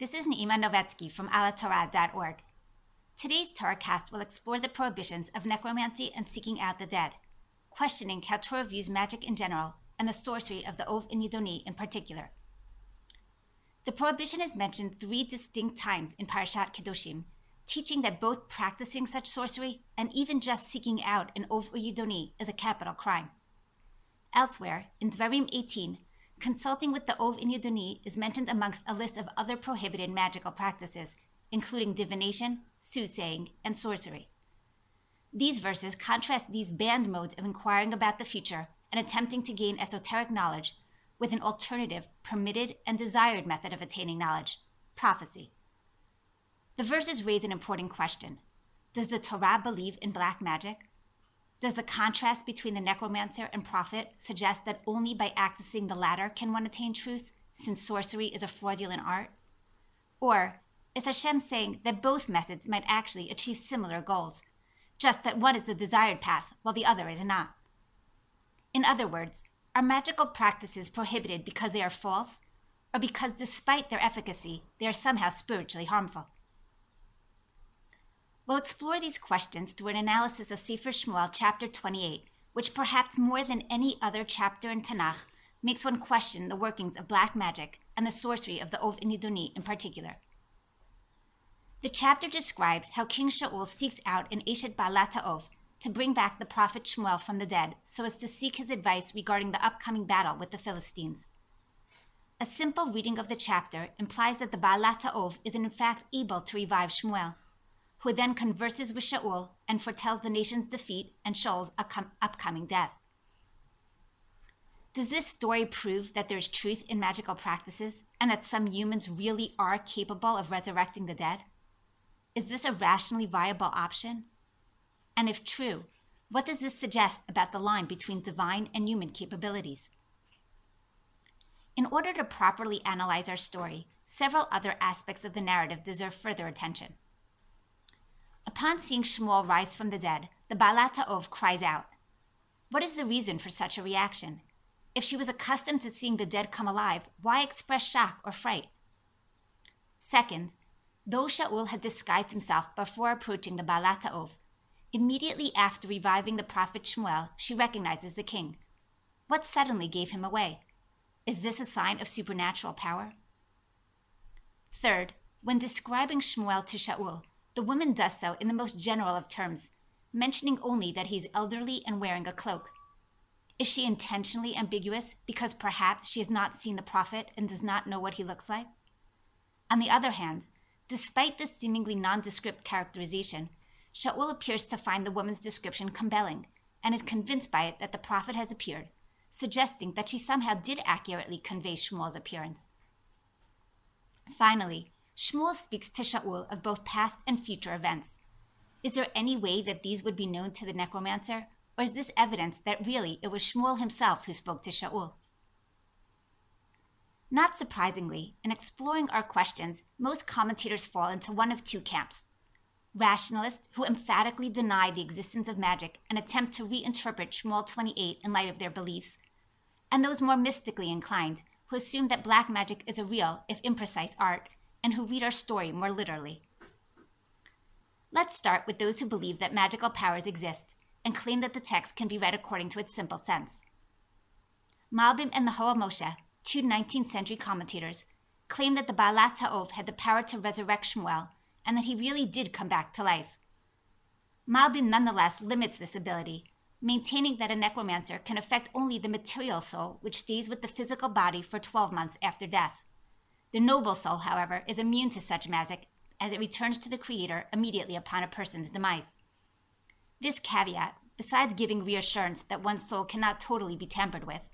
This is Neima Novetsky from alhatorah.org. Today's Torahcast will explore the prohibitions of necromancy and seeking out the dead, questioning how Torah views magic in general and the sorcery of the Ov and Yidoni in particular. The prohibition is mentioned three distinct times in Parashat Kedoshim, teaching that both practicing such sorcery and even just seeking out an Ov or Yidoni is a capital crime. Elsewhere, in Dvarim 18, Consulting with the Ov in Yidoni is mentioned amongst a list of other prohibited magical practices, including divination, soothsaying, and sorcery. These verses contrast these banned modes of inquiring about the future and attempting to gain esoteric knowledge with an alternative, permitted, and desired method of attaining knowledge prophecy. The verses raise an important question Does the Torah believe in black magic? Does the contrast between the necromancer and prophet suggest that only by accessing the latter can one attain truth, since sorcery is a fraudulent art? Or is Hashem saying that both methods might actually achieve similar goals, just that one is the desired path while the other is not? In other words, are magical practices prohibited because they are false, or because despite their efficacy, they are somehow spiritually harmful? We'll explore these questions through an analysis of Sefer Shmuel, chapter 28, which perhaps more than any other chapter in Tanakh makes one question the workings of black magic and the sorcery of the Ov and in particular. The chapter describes how King Shaul seeks out an Eshet Baalat Ov to bring back the prophet Shmuel from the dead so as to seek his advice regarding the upcoming battle with the Philistines. A simple reading of the chapter implies that the Baalat Ov is in fact able to revive Shmuel who then converses with Shaul and foretells the nation's defeat and Shaul's upcoming death. Does this story prove that there's truth in magical practices and that some humans really are capable of resurrecting the dead? Is this a rationally viable option? And if true, what does this suggest about the line between divine and human capabilities? In order to properly analyze our story, several other aspects of the narrative deserve further attention. Upon seeing Shmuel rise from the dead, the Baalat Ov cries out. What is the reason for such a reaction? If she was accustomed to seeing the dead come alive, why express shock or fright? Second, though Shaul had disguised himself before approaching the Baalat Ov, immediately after reviving the prophet Shmuel, she recognizes the king. What suddenly gave him away? Is this a sign of supernatural power? Third, when describing Shmuel to Shaul, the woman does so in the most general of terms, mentioning only that he is elderly and wearing a cloak. Is she intentionally ambiguous because perhaps she has not seen the prophet and does not know what he looks like? On the other hand, despite this seemingly nondescript characterization, Shaul appears to find the woman's description compelling and is convinced by it that the prophet has appeared, suggesting that she somehow did accurately convey Shmuel's appearance. Finally, Shmuel speaks to Shaul of both past and future events. Is there any way that these would be known to the necromancer, or is this evidence that really it was Shmuel himself who spoke to Shaul? Not surprisingly, in exploring our questions, most commentators fall into one of two camps rationalists who emphatically deny the existence of magic and attempt to reinterpret Shmuel 28 in light of their beliefs, and those more mystically inclined who assume that black magic is a real, if imprecise, art and who read our story more literally. Let's start with those who believe that magical powers exist and claim that the text can be read according to its simple sense. Malbim and the Ho'il Moshe, two 19th century commentators, claim that the Baalat Ta'ov had the power to resurrect Shmuel and that he really did come back to life. Malbim nonetheless limits this ability, maintaining that a necromancer can affect only the material soul which stays with the physical body for 12 months after death. The noble soul, however, is immune to such magic as it returns to the Creator immediately upon a person's demise. This caveat, besides giving reassurance that one's soul cannot totally be tampered with,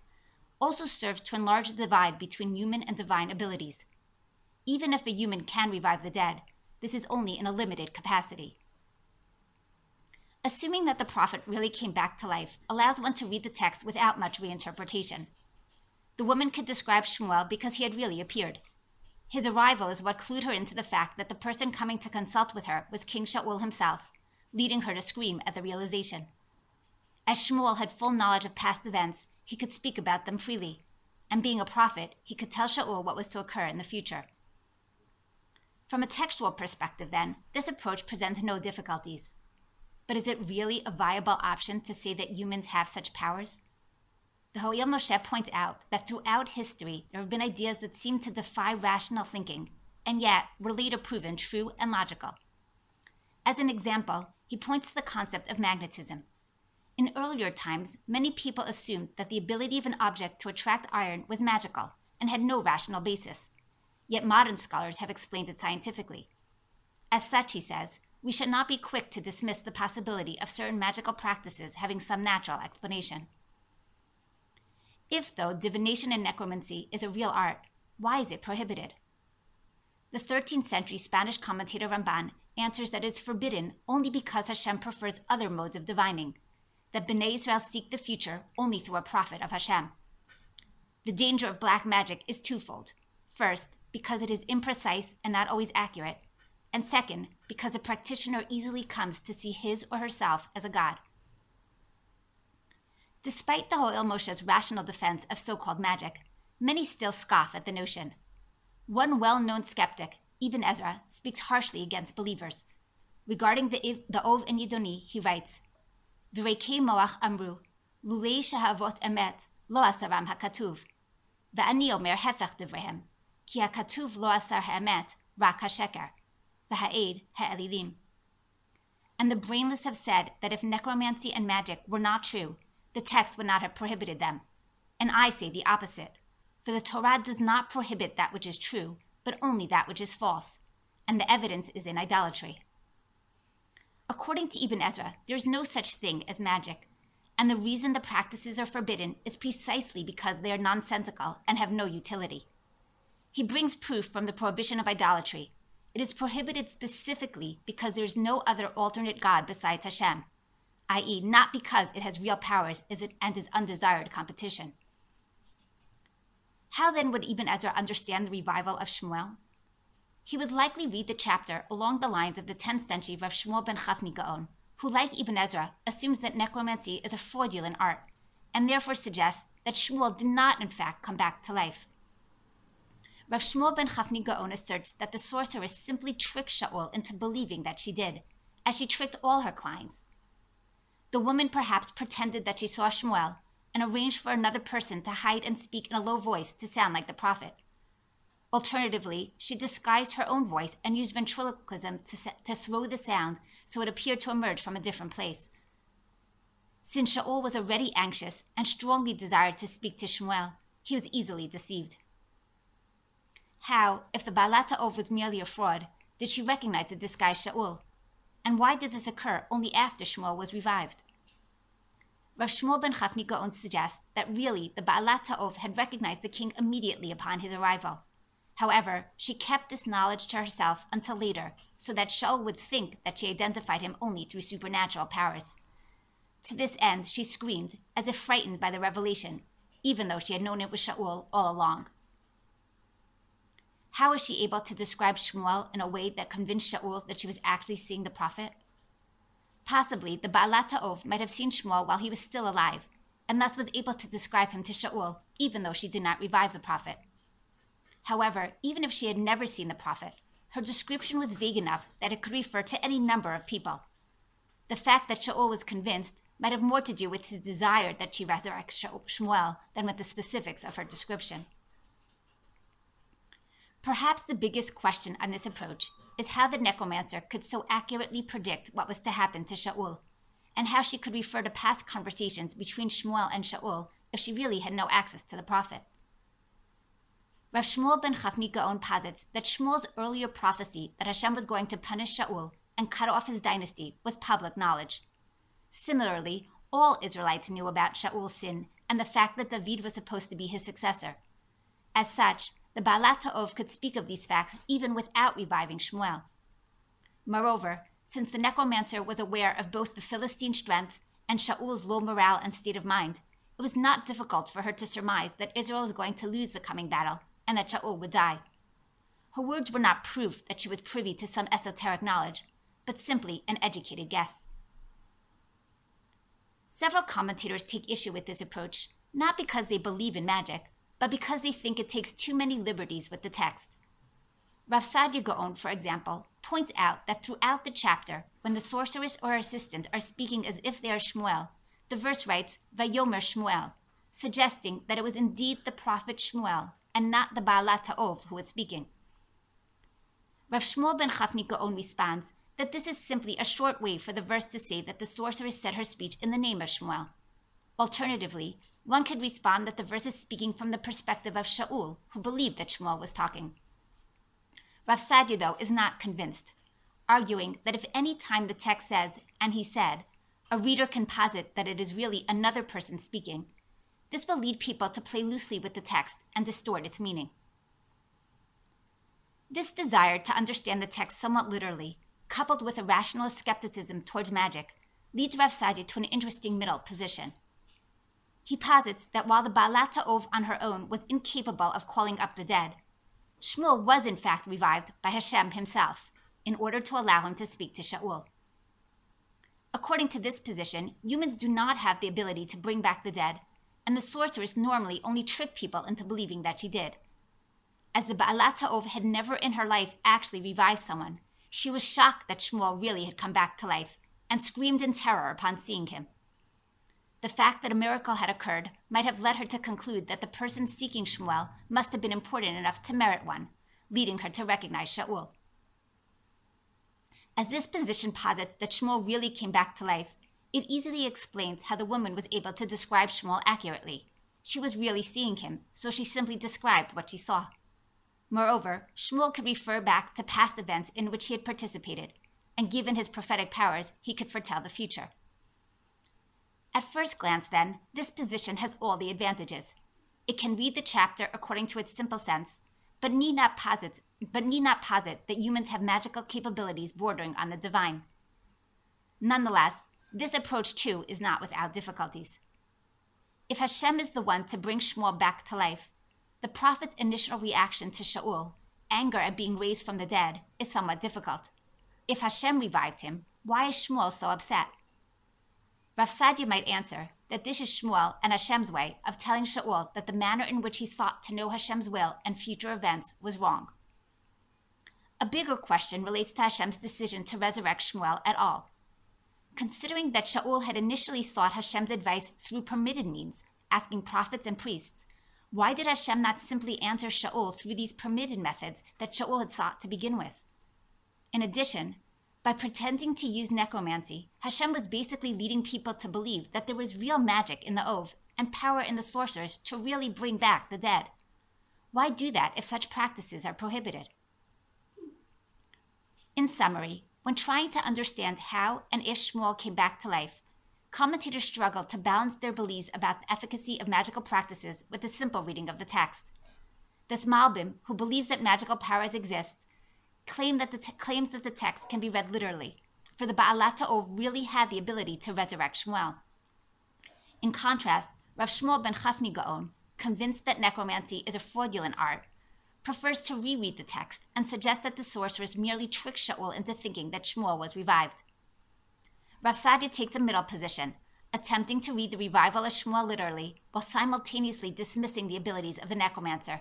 also serves to enlarge the divide between human and divine abilities. Even if a human can revive the dead, this is only in a limited capacity. Assuming that the prophet really came back to life allows one to read the text without much reinterpretation. The woman could describe Shmuel because he had really appeared, his arrival is what clued her into the fact that the person coming to consult with her was King Shaul himself, leading her to scream at the realization. As Shmuel had full knowledge of past events, he could speak about them freely, and being a prophet, he could tell Shaul what was to occur in the future. From a textual perspective, then, this approach presents no difficulties. But is it really a viable option to say that humans have such powers? The Ho'il Moshe points out that throughout history there have been ideas that seem to defy rational thinking, and yet were later proven true and logical. As an example, he points to the concept of magnetism. In earlier times, many people assumed that the ability of an object to attract iron was magical and had no rational basis. Yet modern scholars have explained it scientifically. As such, he says, we should not be quick to dismiss the possibility of certain magical practices having some natural explanation. If, though, divination and necromancy is a real art, why is it prohibited? The 13th century Spanish commentator Ramban answers that it's forbidden only because Hashem prefers other modes of divining, that Bnei Israel seek the future only through a prophet of Hashem. The danger of black magic is twofold. First, because it is imprecise and not always accurate, and second, because the practitioner easily comes to see his or herself as a god. Despite the Ho'il Moshe's rational defense of so called magic, many still scoff at the notion. One well known skeptic, Ibn Ezra, speaks harshly against believers. Regarding the, the Ov and Yidoni, he writes, Virekei Moach Amru, Lulei Shahavot Emet, Lo Asaram HaKatuv, Ve'ani Omer Hefech Devrehem, Ki HaKatuv Lo Asar HaEmet, Rak HaSheker, Ve'ha'ed HaElilim. And the brainless have said that if necromancy and magic were not true, the text would not have prohibited them. And I say the opposite. For the Torah does not prohibit that which is true, but only that which is false. And the evidence is in idolatry. According to Ibn Ezra, there is no such thing as magic. And the reason the practices are forbidden is precisely because they are nonsensical and have no utility. He brings proof from the prohibition of idolatry. It is prohibited specifically because there is no other alternate God besides Hashem, i.e., not because it has real powers and is undesired competition. How then would Ibn Ezra understand the revival of Shmuel? He would likely read the chapter along the lines of the 10th century Rav Shmuel ben Chafni Gaon, who, like Ibn Ezra, assumes that necromancy is a fraudulent art, and therefore suggests that Shmuel did not, in fact, come back to life. Rav Shmuel ben Chafni Gaon asserts that the sorceress simply tricked Shaul into believing that she did, as she tricked all her clients. The woman perhaps pretended that she saw Shmuel and arranged for another person to hide and speak in a low voice to sound like the prophet. Alternatively, she disguised her own voice and used ventriloquism to, to throw the sound so it appeared to emerge from a different place. Since Shaul was already anxious and strongly desired to speak to Shmuel, he was easily deceived. How, if the Baalat HaOv was merely a fraud, did she recognize the disguised Shaul? And why did this occur only after Shmuel was revived? Rav Shmuel ben Chafni Gaon suggests that really the Baalat HaOv had recognized the king immediately upon his arrival. However, she kept this knowledge to herself until later, so that Shaul would think that she identified him only through supernatural powers. To this end, she screamed, as if frightened by the revelation, even though she had known it was Shaul all along. How was she able to describe Shmuel in a way that convinced Shaul that she was actually seeing the prophet? Possibly the Baalat HaOv might have seen Shmuel while he was still alive, and thus was able to describe him to Shaul, even though she did not revive the prophet. However, even if she had never seen the prophet, her description was vague enough that it could refer to any number of people. The fact that Shaul was convinced might have more to do with his desire that she resurrect Shmuel than with the specifics of her description. Perhaps the biggest question on this approach is how the necromancer could so accurately predict what was to happen to Shaul, and how she could refer to past conversations between Shmuel and Shaul if she really had no access to the prophet. Rav Shmuel ben Chafni Gaon posits that Shmuel's earlier prophecy that Hashem was going to punish Shaul and cut off his dynasty was public knowledge. Similarly, all Israelites knew about Shaul's sin and the fact that David was supposed to be his successor. As such, the Baalat could speak of these facts even without reviving Shmuel. Moreover, since the necromancer was aware of both the Philistine strength and Shaul's low morale and state of mind, it was not difficult for her to surmise that Israel was going to lose the coming battle and that Shaul would die. Her words were not proof that she was privy to some esoteric knowledge, but simply an educated guess. Several commentators take issue with this approach, not because they believe in magic, but because they think it takes too many liberties with the text. Rav Saadia Gaon, for example, points out that throughout the chapter, when the sorceress or her assistant are speaking as if they are Shmuel, the verse writes, Vayomer Shmuel, suggesting that it was indeed the prophet Shmuel and not the Baalat Ta'ov who was speaking. Rav Shmuel ben Chafni Gaon responds that this is simply a short way for the verse to say that the sorceress said her speech in the name of Shmuel. Alternatively, one could respond that the verse is speaking from the perspective of Shaul, who believed that Shmuel was talking. Rav though, is not convinced, arguing that if any time the text says, and he said, a reader can posit that it is really another person speaking, this will lead people to play loosely with the text and distort its meaning. This desire to understand the text somewhat literally, coupled with a rationalist skepticism towards magic, leads Rav to an interesting middle position. He posits that while the Baalat Ta'ov on her own was incapable of calling up the dead, Shmuel was in fact revived by Hashem himself in order to allow him to speak to Shaul. According to this position, humans do not have the ability to bring back the dead, and the sorceress normally only tricked people into believing that she did. As the Baalat Ta'ov had never in her life actually revived someone, she was shocked that Shmuel really had come back to life and screamed in terror upon seeing him. The fact that a miracle had occurred might have led her to conclude that the person seeking Shmuel must have been important enough to merit one, leading her to recognize Shaul. As this position posits that Shmuel really came back to life, it easily explains how the woman was able to describe Shmuel accurately. She was really seeing him, so she simply described what she saw. Moreover, Shmuel could refer back to past events in which he had participated, and given his prophetic powers, he could foretell the future. At first glance, then, this position has all the advantages. It can read the chapter according to its simple sense, but need not posit, but need not posit that humans have magical capabilities bordering on the divine. Nonetheless, this approach too is not without difficulties. If Hashem is the one to bring Shmuel back to life, the prophet's initial reaction to Shaul, anger at being raised from the dead, is somewhat difficult. If Hashem revived him, why is Shmuel so upset? Rav Saadia might answer that this is Shmuel and Hashem's way of telling Shaul that the manner in which he sought to know Hashem's will and future events was wrong. A bigger question relates to Hashem's decision to resurrect Shmuel at all. Considering that Shaul had initially sought Hashem's advice through permitted means, asking prophets and priests, why did Hashem not simply answer Shaul through these permitted methods that Shaul had sought to begin with? In addition, by pretending to use necromancy, Hashem was basically leading people to believe that there was real magic in the Ov and power in the sorcerers to really bring back the dead. Why do that if such practices are prohibited? In summary, when trying to understand how and if Shmuel came back to life, commentators struggle to balance their beliefs about the efficacy of magical practices with a simple reading of the text. This Malbim, who believes that magical powers exist, claim that the te- claims that the text can be read literally, for the Baalat really had the ability to resurrect Shmuel. In contrast, Rav Shmuel ben Chafni Gaon, convinced that necromancy is a fraudulent art, prefers to reread the text and suggests that the sorceress merely tricked Shaul into thinking that Shmuel was revived. Rav Saadia takes a middle position, attempting to read the revival of Shmuel literally while simultaneously dismissing the abilities of the necromancer,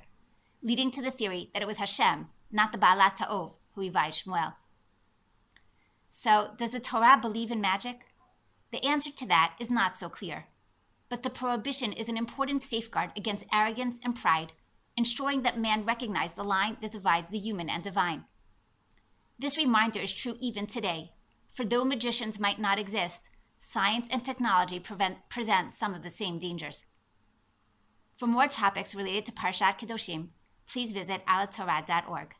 leading to the theory that it was Hashem not the Baalat Ta'ov, who revived Shmuel. So, does the Torah believe in magic? The answer to that is not so clear. But the prohibition is an important safeguard against arrogance and pride, ensuring that man recognize the line that divides the human and divine. This reminder is true even today, for though magicians might not exist, science and technology prevent, present some of the same dangers. For more topics related to Parshat Kedoshim, please visit alhatorah.org.